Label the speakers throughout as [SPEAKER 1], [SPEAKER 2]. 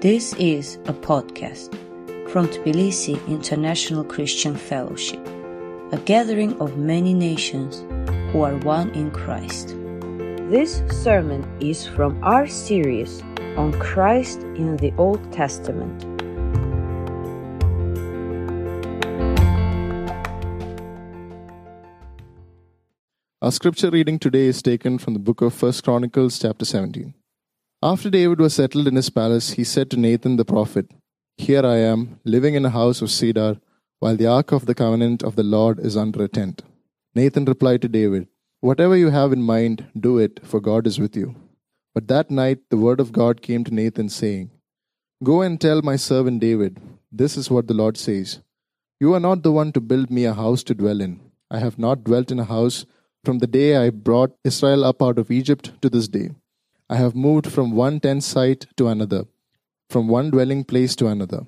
[SPEAKER 1] This is a podcast from Tbilisi International Christian Fellowship, a gathering of many nations who are one in Christ. This sermon is from our series on Christ in the Old Testament.
[SPEAKER 2] Our scripture reading today is taken from the book of 1 Chronicles, chapter 17. After David was settled in his palace, he said to Nathan the prophet, Here I am, living in a house of cedar, while the ark of the covenant of the Lord is under a tent. Nathan replied to David, Whatever you have in mind, do it, for God is with you. But that night the word of God came to Nathan, saying, Go and tell my servant David, This is what the Lord says You are not the one to build me a house to dwell in. I have not dwelt in a house from the day I brought Israel up out of Egypt to this day. I have moved from one tent site to another, from one dwelling place to another.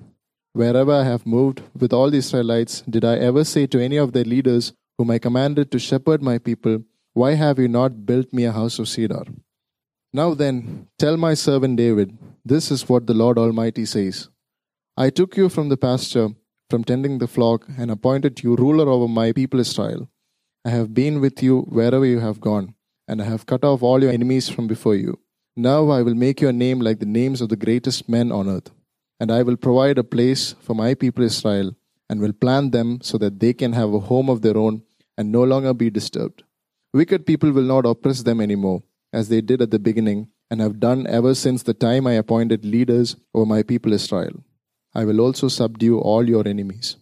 [SPEAKER 2] Wherever I have moved with all the Israelites, did I ever say to any of their leaders, whom I commanded to shepherd my people, Why have you not built me a house of cedar? Now then, tell my servant David, This is what the Lord Almighty says I took you from the pasture, from tending the flock, and appointed you ruler over my people Israel. I have been with you wherever you have gone, and I have cut off all your enemies from before you. Now I will make your name like the names of the greatest men on earth, and I will provide a place for my people Israel, and will plant them so that they can have a home of their own and no longer be disturbed. Wicked people will not oppress them anymore, as they did at the beginning, and have done ever since the time I appointed leaders over my people Israel. I will also subdue all your enemies.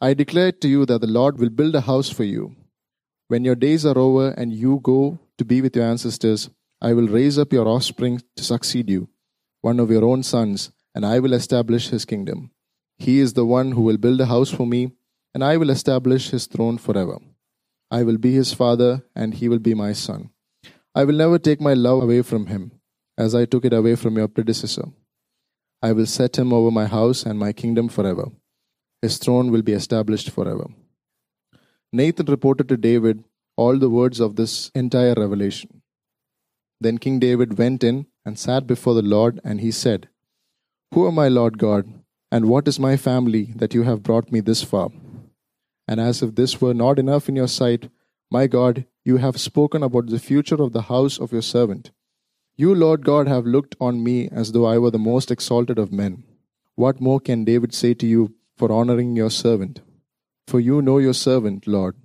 [SPEAKER 2] I declare to you that the Lord will build a house for you. When your days are over and you go to be with your ancestors, I will raise up your offspring to succeed you, one of your own sons, and I will establish his kingdom. He is the one who will build a house for me, and I will establish his throne forever. I will be his father, and he will be my son. I will never take my love away from him, as I took it away from your predecessor. I will set him over my house and my kingdom forever his throne will be established forever. Nathan reported to David all the words of this entire revelation. Then King David went in and sat before the Lord, and he said, Who am I, Lord God, and what is my family that you have brought me this far? And as if this were not enough in your sight, my God, you have spoken about the future of the house of your servant. You, Lord God, have looked on me as though I were the most exalted of men. What more can David say to you for honoring your servant. For you know your servant, Lord.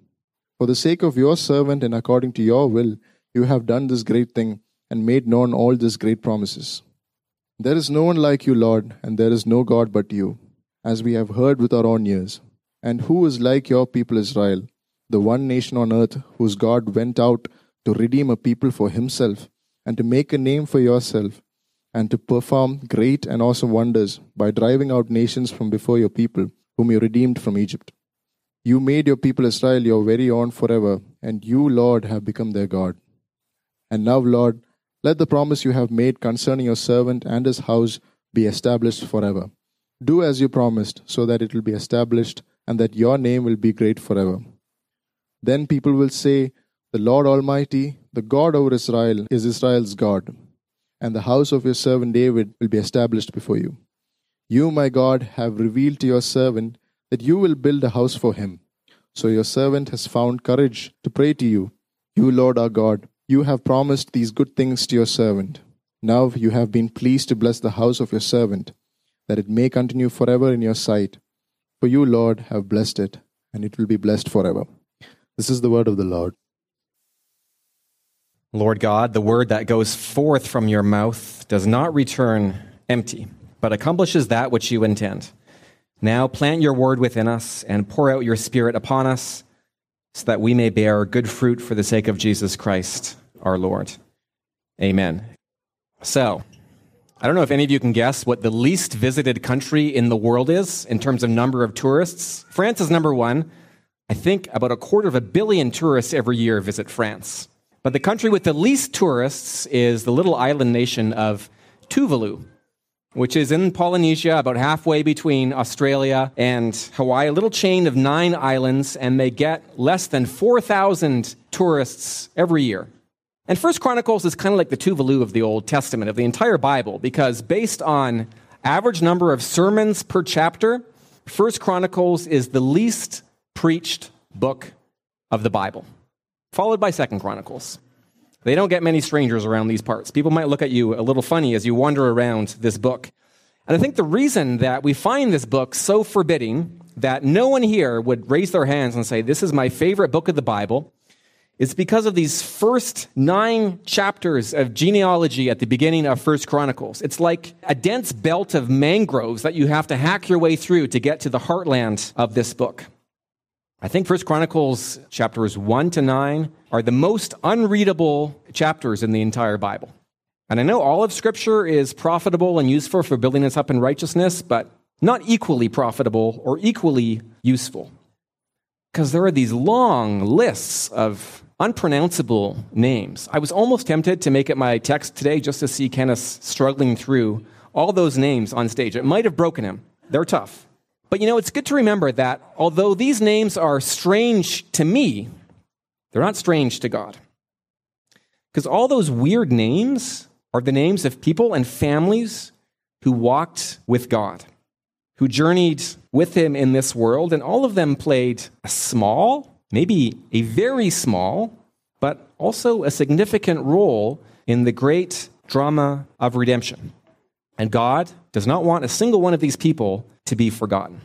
[SPEAKER 2] For the sake of your servant and according to your will, you have done this great thing and made known all these great promises. There is no one like you, Lord, and there is no God but you, as we have heard with our own ears. And who is like your people Israel, the one nation on earth whose God went out to redeem a people for himself and to make a name for yourself and to perform great and awesome wonders by driving out nations from before your people, whom you redeemed from Egypt. You made your people Israel your very own forever, and you, Lord, have become their God. And now, Lord, let the promise you have made concerning your servant and his house be established forever. Do as you promised, so that it will be established, and that your name will be great forever. Then people will say, The Lord Almighty, the God over Israel, is Israel's God and the house of your servant David will be established before you. You, my God, have revealed to your servant that you will build a house for him. So your servant has found courage to pray to you. You, Lord our God, you have promised these good things to your servant. Now you have been pleased to bless the house of your servant, that it may continue forever in your sight. For you, Lord, have blessed it, and it will be blessed forever. This is the word of the Lord.
[SPEAKER 3] Lord God, the word that goes forth from your mouth does not return empty, but accomplishes that which you intend. Now plant your word within us and pour out your spirit upon us so that we may bear good fruit for the sake of Jesus Christ, our Lord. Amen. So, I don't know if any of you can guess what the least visited country in the world is in terms of number of tourists. France is number one. I think about a quarter of a billion tourists every year visit France. But the country with the least tourists is the little island nation of Tuvalu, which is in Polynesia, about halfway between Australia and Hawaii, a little chain of nine islands, and they get less than 4,000 tourists every year. And First Chronicles is kind of like the Tuvalu of the Old Testament, of the entire Bible, because based on average number of sermons per chapter, First Chronicles is the least preached book of the Bible, followed by Second Chronicles. They don't get many strangers around these parts. People might look at you a little funny as you wander around this book. And I think the reason that we find this book so forbidding that no one here would raise their hands and say, This is my favorite book of the Bible, is because of these first nine chapters of genealogy at the beginning of First Chronicles. It's like a dense belt of mangroves that you have to hack your way through to get to the heartland of this book. I think First Chronicles chapters 1 to 9 are the most unreadable chapters in the entire Bible. And I know all of Scripture is profitable and useful for building us up in righteousness, but not equally profitable or equally useful. Because there are these long lists of unpronounceable names. I was almost tempted to make it my text today just to see Kenneth struggling through all those names on stage. It might have broken him. They're tough. But you know, it's good to remember that although these names are strange to me, they're not strange to God. Because all those weird names are the names of people and families who walked with God, who journeyed with Him in this world, and all of them played a small, maybe a very small, but also a significant role in the great drama of redemption. And God does not want a single one of these people to be forgotten.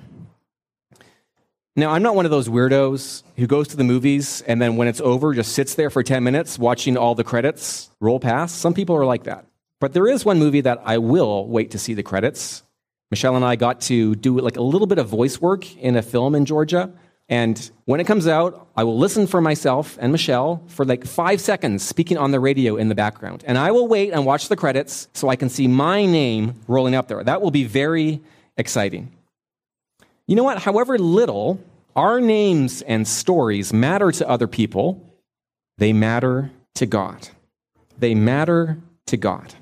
[SPEAKER 3] Now, I'm not one of those weirdos who goes to the movies and then when it's over just sits there for 10 minutes watching all the credits roll past. Some people are like that. But there is one movie that I will wait to see the credits. Michelle and I got to do like a little bit of voice work in a film in Georgia. And when it comes out, I will listen for myself and Michelle for like five seconds speaking on the radio in the background. And I will wait and watch the credits so I can see my name rolling up there. That will be very exciting. You know what? However little our names and stories matter to other people, they matter to God. They matter to God.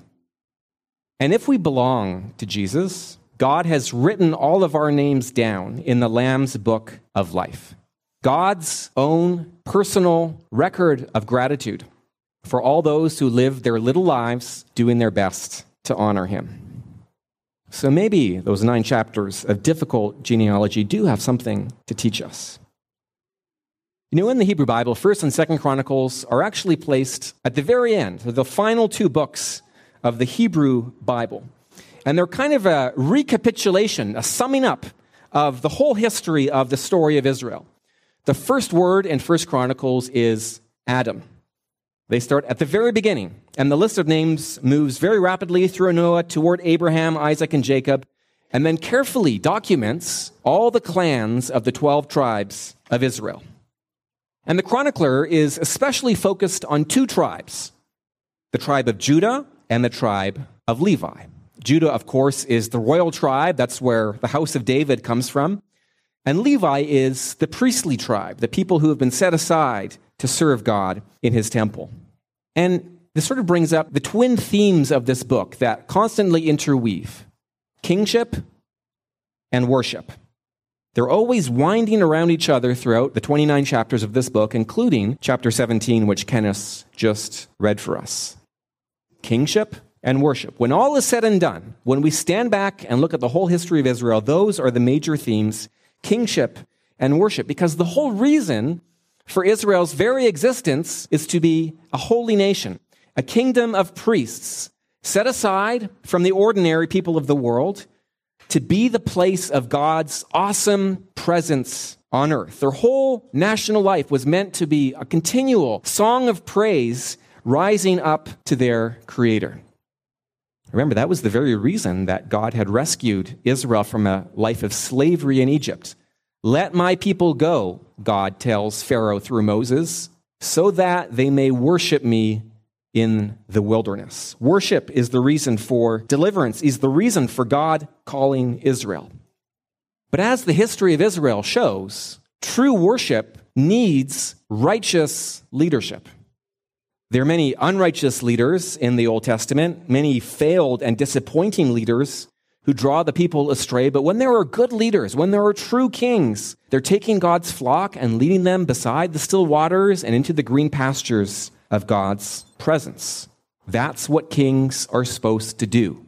[SPEAKER 3] And if we belong to Jesus, God has written all of our names down in the Lamb's book of life. God's own personal record of gratitude for all those who live their little lives doing their best to honor him. So maybe those nine chapters of difficult genealogy do have something to teach us. You know, in the Hebrew Bible, 1st and 2nd Chronicles are actually placed at the very end, the final two books of the Hebrew Bible. And they're kind of a recapitulation, a summing up of the whole history of the story of Israel. The first word in 1st Chronicles is Adam. They start at the very beginning, and the list of names moves very rapidly through Noah toward Abraham, Isaac, and Jacob, and then carefully documents all the clans of the 12 tribes of Israel. And the chronicler is especially focused on two tribes the tribe of Judah and the tribe of Levi. Judah, of course, is the royal tribe. That's where the house of David comes from. And Levi is the priestly tribe, the people who have been set aside to serve God in his temple. And this sort of brings up the twin themes of this book that constantly interweave kingship and worship. They're always winding around each other throughout the 29 chapters of this book, including chapter 17, which Kenneth just read for us. Kingship and worship. When all is said and done, when we stand back and look at the whole history of Israel, those are the major themes kingship and worship, because the whole reason for Israel's very existence is to be a holy nation, a kingdom of priests, set aside from the ordinary people of the world to be the place of God's awesome presence on earth. Their whole national life was meant to be a continual song of praise rising up to their Creator. Remember, that was the very reason that God had rescued Israel from a life of slavery in Egypt. Let my people go, God tells Pharaoh through Moses, so that they may worship me in the wilderness. Worship is the reason for deliverance, is the reason for God calling Israel. But as the history of Israel shows, true worship needs righteous leadership. There are many unrighteous leaders in the Old Testament, many failed and disappointing leaders who draw the people astray. But when there are good leaders, when there are true kings, they're taking God's flock and leading them beside the still waters and into the green pastures of God's presence. That's what kings are supposed to do.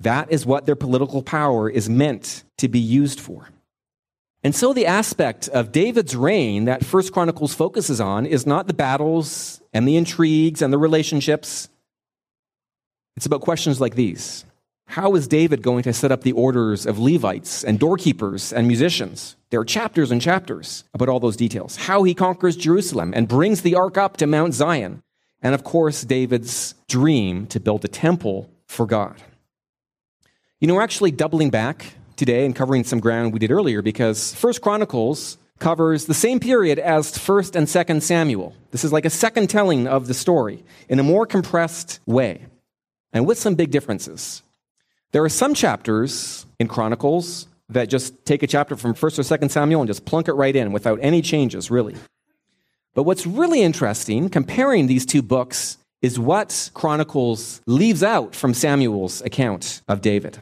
[SPEAKER 3] That is what their political power is meant to be used for. And so the aspect of David's reign that First Chronicles focuses on is not the battles and the intrigues and the relationships. It's about questions like these. How is David going to set up the orders of Levites and doorkeepers and musicians? There are chapters and chapters about all those details. How he conquers Jerusalem and brings the ark up to Mount Zion. And of course, David's dream to build a temple for God. You know, we're actually doubling back today and covering some ground we did earlier because First Chronicles covers the same period as First and Second Samuel. This is like a second telling of the story in a more compressed way and with some big differences. There are some chapters in Chronicles that just take a chapter from 1st or 2nd Samuel and just plunk it right in without any changes, really. But what's really interesting, comparing these two books, is what Chronicles leaves out from Samuel's account of David.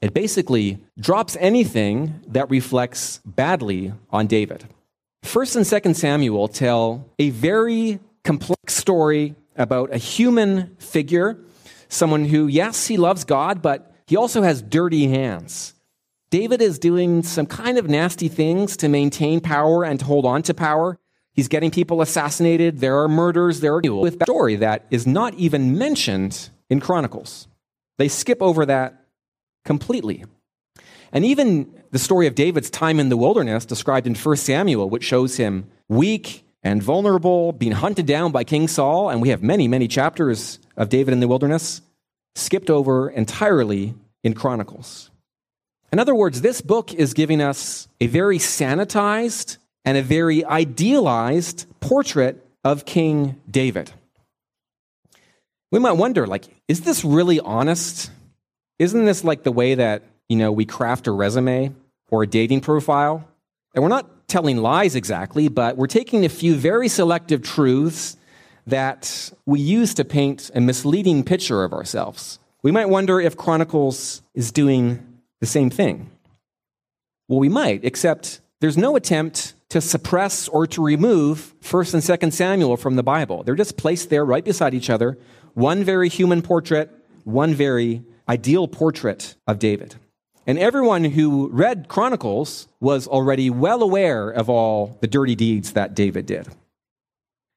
[SPEAKER 3] It basically drops anything that reflects badly on David. 1st and 2nd Samuel tell a very complex story about a human figure, someone who, yes, he loves God, but he also has dirty hands. David is doing some kind of nasty things to maintain power and to hold on to power. He's getting people assassinated. There are murders. There are with that story that is not even mentioned in Chronicles. They skip over that completely. And even the story of David's time in the wilderness, described in 1 Samuel, which shows him weak and vulnerable, being hunted down by King Saul, and we have many, many chapters of David in the wilderness, skipped over entirely in Chronicles. In other words, this book is giving us a very sanitized and a very idealized portrait of King David. We might wonder, like, is this really honest? Isn't this like the way that, you know, we craft a resume or a dating profile? And we're not telling lies exactly, but we're taking a few very selective truths that we use to paint a misleading picture of ourselves. We might wonder if Chronicles is doing the same thing? Well, we might, except there's no attempt to suppress or to remove 1st and 2nd Samuel from the Bible. They're just placed there right beside each other. One very human portrait, one very ideal portrait of David. And everyone who read Chronicles was already well aware of all the dirty deeds that David did.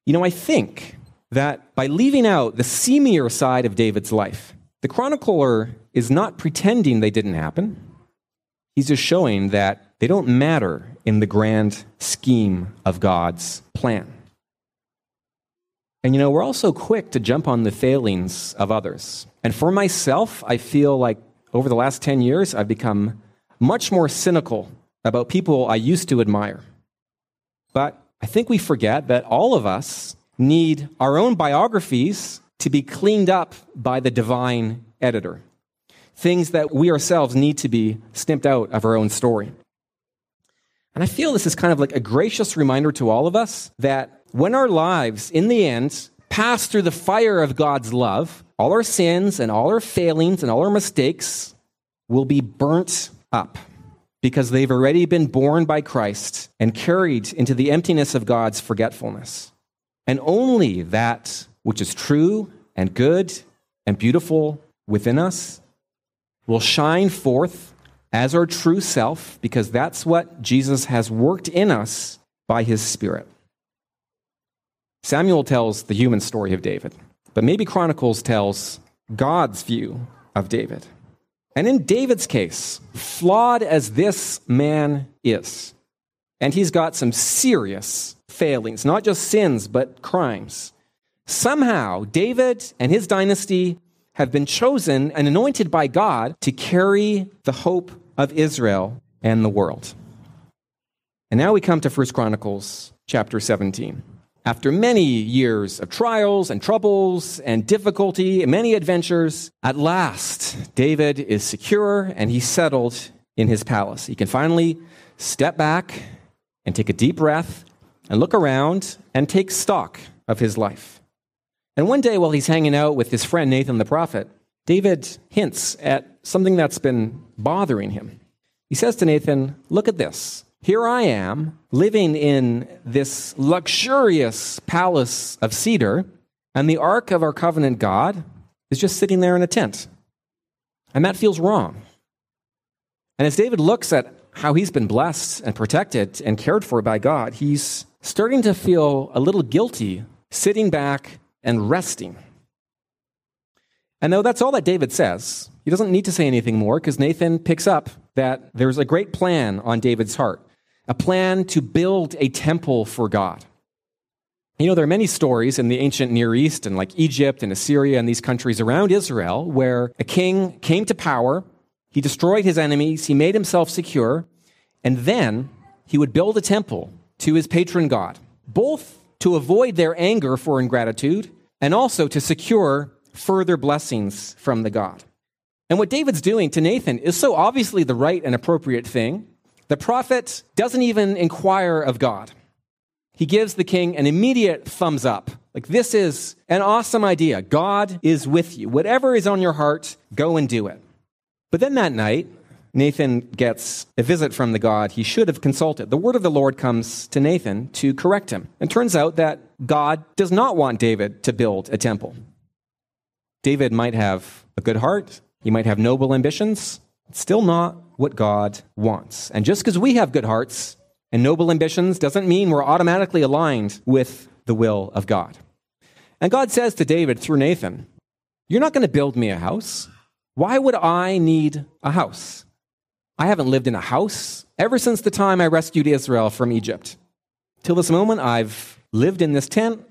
[SPEAKER 3] You know, I think that by leaving out the seamier side of David's life, the chronicler is not pretending they didn't happen. He's just showing that they don't matter in the grand scheme of God's plan. And you know, we're also quick to jump on the failings of others. And for myself, I feel like over the last 10 years, I've become much more cynical about people I used to admire. But I think we forget that all of us need our own biographies to be cleaned up by the divine editor. Things that we ourselves need to be snipped out of our own story. And I feel this is kind of like a gracious reminder to all of us that when our lives, in the end, pass through the fire of God's love, all our sins and all our failings and all our mistakes will be burnt up because they've already been borne by Christ and carried into the emptiness of God's forgetfulness. And only that which is true and good and beautiful within us will shine forth as our true self because that's what Jesus has worked in us by his Spirit. Samuel tells the human story of David, but maybe Chronicles tells God's view of David. And in David's case, flawed as this man is, and he's got some serious failings, not just sins, but crimes. Somehow, David and his dynasty have been chosen and anointed by God to carry the hope of Israel and the world. And now we come to 1 Chronicles chapter 17. After many years of trials and troubles and difficulty and many adventures, at last David is secure and he's settled in his palace. He can finally step back and take a deep breath and look around and take stock of his life. And one day, while he's hanging out with his friend Nathan the prophet, David hints at something that's been bothering him. He says to Nathan, Look at this. Here I am living in this luxurious palace of cedar, and the ark of our covenant God is just sitting there in a tent. And that feels wrong. And as David looks at how he's been blessed and protected and cared for by God, he's starting to feel a little guilty sitting back and resting. And though that's all that David says, he doesn't need to say anything more because Nathan picks up that there's a great plan on David's heart a plan to build a temple for God. You know, there are many stories in the ancient Near East and like Egypt and Assyria and these countries around Israel where a king came to power, he destroyed his enemies, he made himself secure, and then he would build a temple to his patron God, both to avoid their anger for ingratitude and also to secure further blessings from the God. And what David's doing to Nathan is so obviously the right and appropriate thing. The prophet doesn't even inquire of God. He gives the king an immediate thumbs up. Like, this is an awesome idea. God is with you. Whatever is on your heart, go and do it. But then that night, Nathan gets a visit from the God he should have consulted. The word of the Lord comes to Nathan to correct him. And turns out that God does not want David to build a temple. David might have a good heart, he might have noble ambitions, still not what God wants. And just because we have good hearts and noble ambitions doesn't mean we're automatically aligned with the will of God. And God says to David through Nathan, You're not going to build me a house. Why would I need a house? I haven't lived in a house ever since the time I rescued Israel from Egypt. Till this moment, I've lived in this tent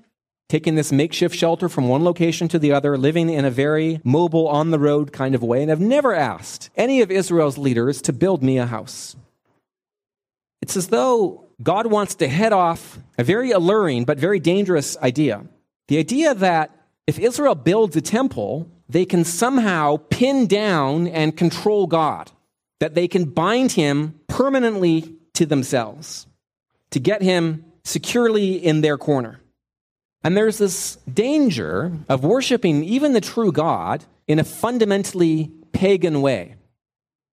[SPEAKER 3] taking this makeshift shelter from one location to the other, living in a very mobile, on the road kind of way, and have never asked any of Israel's leaders to build me a house. It's as though God wants to head off a very alluring but very dangerous idea. The idea that if Israel builds a temple, they can somehow pin down and control God, that they can bind him permanently to themselves, to get him securely in their corner. And there's this danger of worshiping even the true God in a fundamentally pagan way.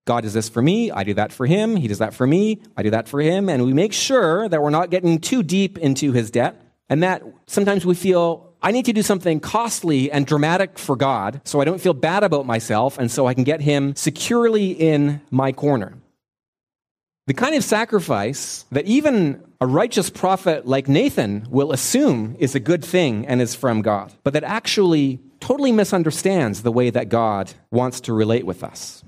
[SPEAKER 3] God does this for me, I do that for him, he does that for me, I do that for him, and we make sure that we're not getting too deep into his debt, and that sometimes we feel I need to do something costly and dramatic for God so I don't feel bad about myself and so I can get him securely in my corner. The kind of sacrifice that even a righteous prophet like Nathan will assume is a good thing and is from God, but that actually totally misunderstands the way that God wants to relate with us.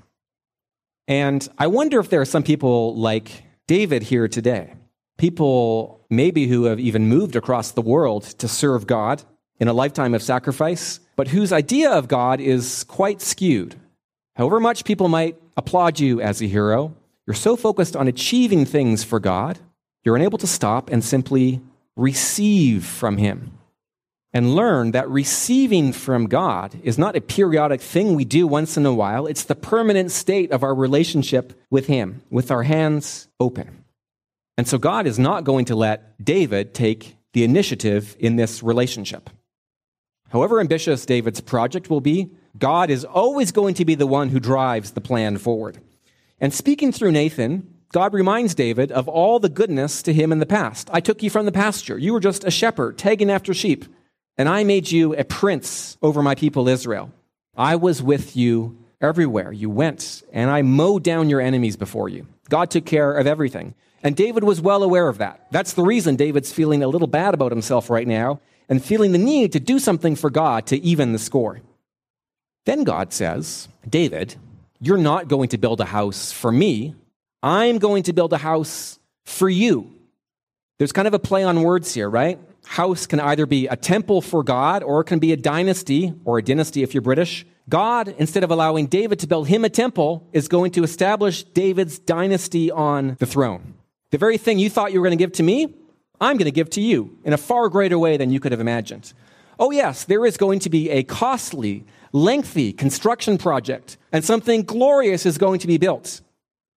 [SPEAKER 3] And I wonder if there are some people like David here today, people maybe who have even moved across the world to serve God in a lifetime of sacrifice, but whose idea of God is quite skewed. However much people might applaud you as a hero, you're so focused on achieving things for God, you're unable to stop and simply receive from Him. And learn that receiving from God is not a periodic thing we do once in a while. It's the permanent state of our relationship with Him, with our hands open. And so God is not going to let David take the initiative in this relationship. However ambitious David's project will be, God is always going to be the one who drives the plan forward. And speaking through Nathan, God reminds David of all the goodness to him in the past. I took you from the pasture. You were just a shepherd, tagging after sheep. And I made you a prince over my people Israel. I was with you everywhere you went, and I mowed down your enemies before you. God took care of everything. And David was well aware of that. That's the reason David's feeling a little bad about himself right now and feeling the need to do something for God to even the score. Then God says, David, you're not going to build a house for me. I'm going to build a house for you. There's kind of a play on words here, right? House can either be a temple for God or it can be a dynasty or a dynasty if you're British. God, instead of allowing David to build him a temple, is going to establish David's dynasty on the throne. The very thing you thought you were going to give to me, I'm going to give to you in a far greater way than you could have imagined. Oh, yes, there is going to be a costly, lengthy construction project, and something glorious is going to be built.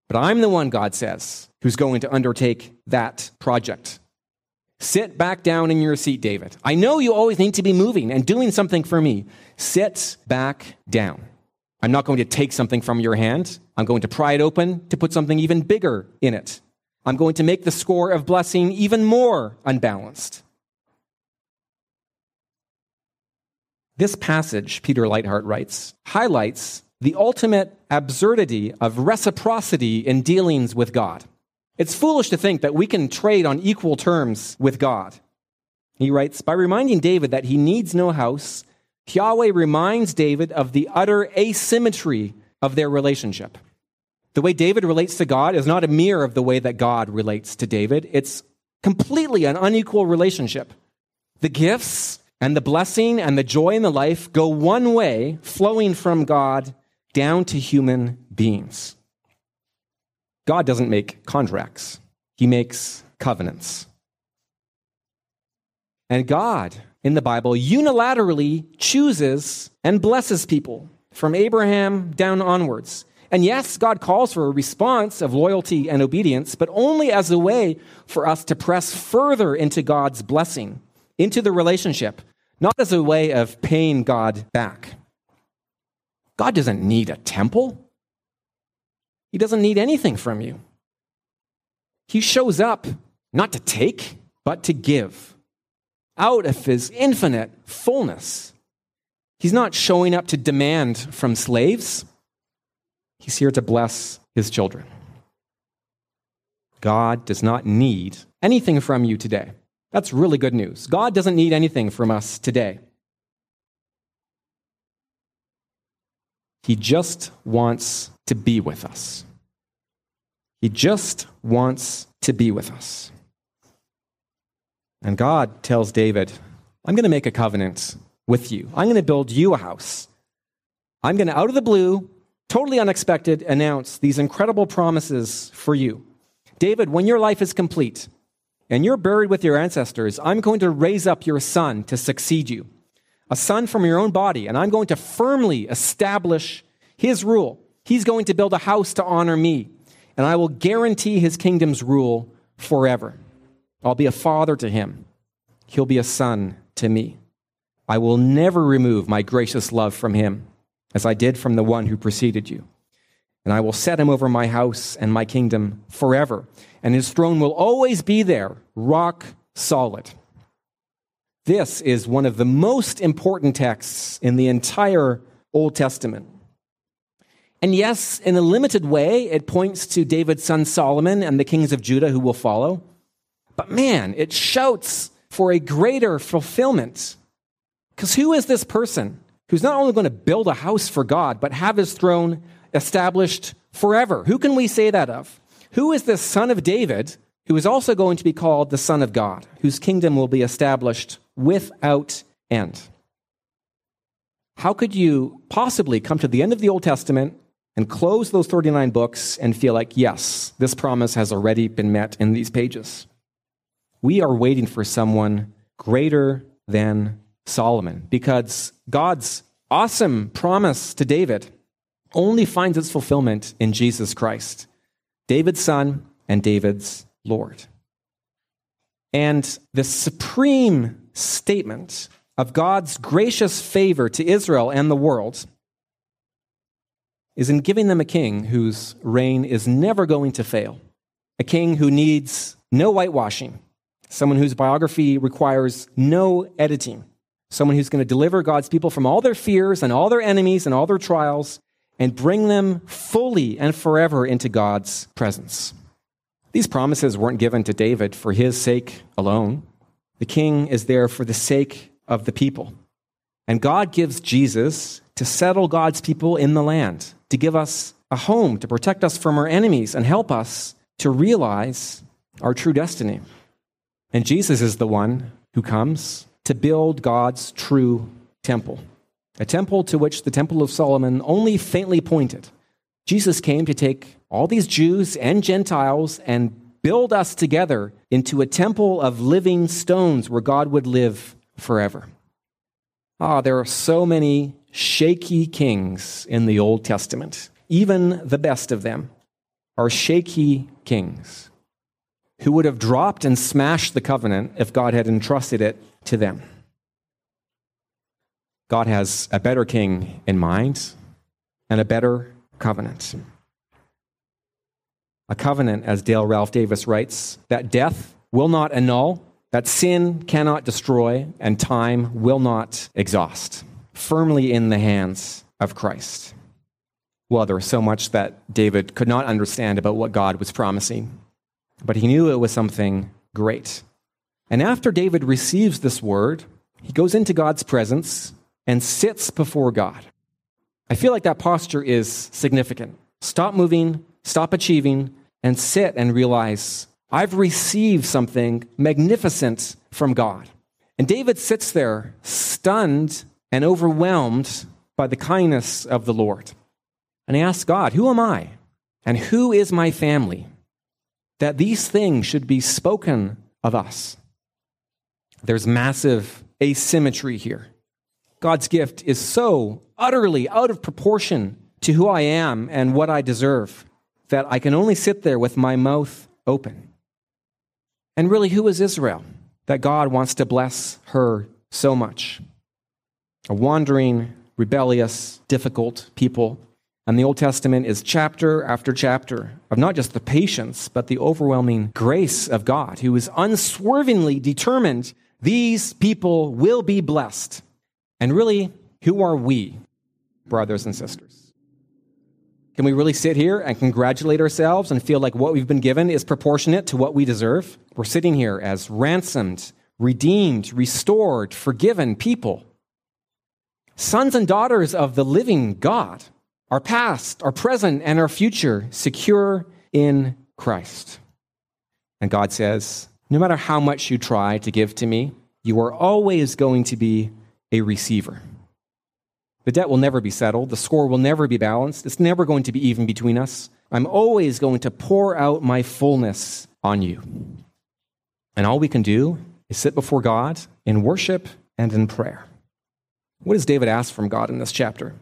[SPEAKER 3] But I'm the one, God says, who's going to undertake that project. Sit back down in your seat, David. I know you always need to be moving and doing something for me. Sit back down. I'm not going to take something from your hand. I'm going to pry it open to put something even bigger in it. I'm going to make the score of blessing even more unbalanced. This passage, Peter Leithart writes, highlights the ultimate absurdity of reciprocity in dealings with God. It's foolish to think that we can trade on equal terms with God. He writes, by reminding David that he needs no house, Yahweh reminds David of the utter asymmetry of their relationship. The way David relates to God is not a mirror of the way that God relates to David. It's completely an unequal relationship. The gifts and the blessing and the joy in the life go one way, flowing from God down to human beings. God doesn't make contracts, He makes covenants. And God, in the Bible, unilaterally chooses and blesses people from Abraham down onwards. And yes, God calls for a response of loyalty and obedience, but only as a way for us to press further into God's blessing, into the relationship, not as a way of paying God back. God doesn't need a temple. He doesn't need anything from you. He shows up not to take, but to give out of his infinite fullness. He's not showing up to demand from slaves. He's here to bless his children. God does not need anything from you today. That's really good news. God doesn't need anything from us today. He just wants to be with us. He just wants to be with us. And God tells David, I'm going to make a covenant with you. I'm going to build you a house. I'm going to, out of the blue, totally unexpected, announce these incredible promises for you. David, when your life is complete and you're buried with your ancestors, I'm going to raise up your son to succeed you, a son from your own body, and I'm going to firmly establish his rule. He's going to build a house to honor me, and I will guarantee his kingdom's rule forever. I'll be a father to him, he'll be a son to me. I will never remove my gracious love from him as I did from the one who preceded you. And I will set him over my house and my kingdom forever, and his throne will always be there, rock solid. This is one of the most important texts in the entire Old Testament. And yes, in a limited way, it points to David's son Solomon and the kings of Judah who will follow. But man, it shouts for a greater fulfillment. Because who is this person who's not only going to build a house for God, but have his throne established forever. Who can we say that of? Who is this son of David who is also going to be called the Son of God, whose kingdom will be established without end? How could you possibly come to the end of the Old Testament and close those 39 books and feel like, yes, this promise has already been met in these pages? We are waiting for someone greater than Solomon because God's awesome promise to David only finds its fulfillment in Jesus Christ, David's son and David's Lord. And the supreme statement of God's gracious favor to Israel and the world is in giving them a king whose reign is never going to fail, a king who needs no whitewashing, someone whose biography requires no editing, someone who's going to deliver God's people from all their fears and all their enemies and all their trials and bring them fully and forever into God's presence. These promises weren't given to David for his sake alone. The king is there for the sake of the people. And God gives Jesus to settle God's people in the land, to give us a home, to protect us from our enemies, and help us to realize our true destiny. And Jesus is the one who comes to build God's true temple, a temple to which the Temple of Solomon only faintly pointed. Jesus came to take all these Jews and Gentiles and build us together into a temple of living stones where God would live forever. Ah, there are so many shaky kings in the Old Testament. Even the best of them are shaky kings who would have dropped and smashed the covenant if God had entrusted it to them. God has a better king in mind and a better covenant. a covenant, as Dale Ralph Davis writes, that death will not annul, that sin cannot destroy, and time will not exhaust, firmly in the hands of Christ. Well, there was so much that David could not understand about what God was promising, but he knew it was something great. And after David receives this word, he goes into God's presence and sits before God. I feel like that posture is significant. Stop moving, stop achieving, and sit and realize I've received something magnificent from God. And David sits there, stunned and overwhelmed by the kindness of the Lord. And he asks God, Who am I? And who is my family? That these things should be spoken of us. There's massive asymmetry here. God's gift is so utterly out of proportion to who I am and what I deserve that I can only sit there with my mouth open. And really, who is Israel that God wants to bless her so much? A wandering, rebellious, difficult people. And the Old Testament is chapter after chapter of not just the patience, but the overwhelming grace of God, who is unswervingly determined these people will be blessed. And really, who are we, brothers and sisters? Can we really sit here and congratulate ourselves and feel like what we've been given is proportionate to what we deserve? We're sitting here as ransomed, redeemed, restored, forgiven people, sons and daughters of the living God, our past, our present, and our future secure in Christ. And God says, no matter how much you try to give to me, you are always going to be a receiver. The debt will never be settled. The score will never be balanced. It's never going to be even between us. I'm always going to pour out my fullness on you. And all we can do is sit before God in worship and in prayer. What does David ask from God in this chapter?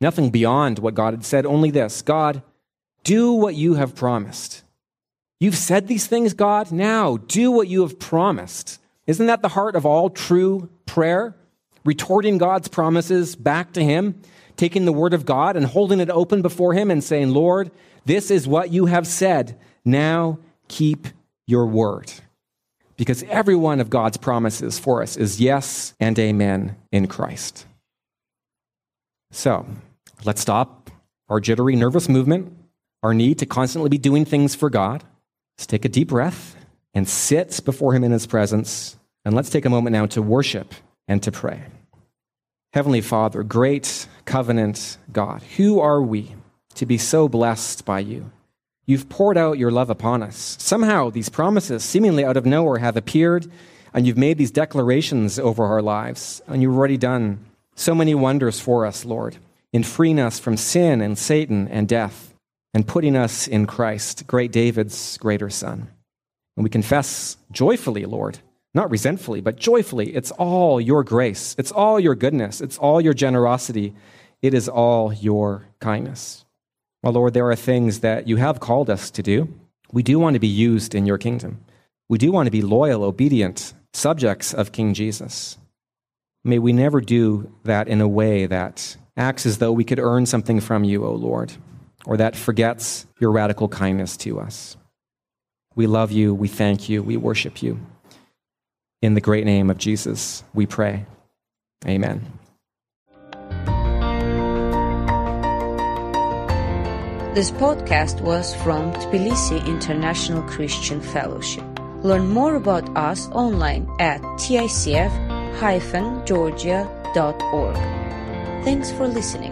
[SPEAKER 3] Nothing beyond what God had said, only this God, do what you have promised. You've said these things, God. Now do what you have promised. Isn't that the heart of all true prayer? Retorting God's promises back to Him, taking the Word of God and holding it open before Him and saying, Lord, this is what you have said. Now keep your word. Because every one of God's promises for us is yes and amen in Christ. So let's stop our jittery, nervous movement, our need to constantly be doing things for God. Let's take a deep breath and sit before Him in His presence. And let's take a moment now to worship and to pray. Heavenly Father, great covenant God, who are we to be so blessed by you? You've poured out your love upon us. Somehow, these promises, seemingly out of nowhere, have appeared, and you've made these declarations over our lives. And you've already done so many wonders for us, Lord, in freeing us from sin and Satan and death and putting us in Christ, great David's greater son. And we confess joyfully, Lord, not resentfully, but joyfully, it's all your grace, it's all your goodness, it's all your generosity, it is all your kindness. Well, Lord, there are things that you have called us to do. We do want to be used in your kingdom. We do want to be loyal, obedient subjects of King Jesus. May we never do that in a way that acts as though we could earn something from you, O Lord or that forgets your radical kindness to us. We love you, we thank you, we worship you. In the great name of Jesus, we pray. Amen.
[SPEAKER 1] This podcast was from Tbilisi International Christian Fellowship. Learn more about us online at ticf-georgia.org. Thanks for listening.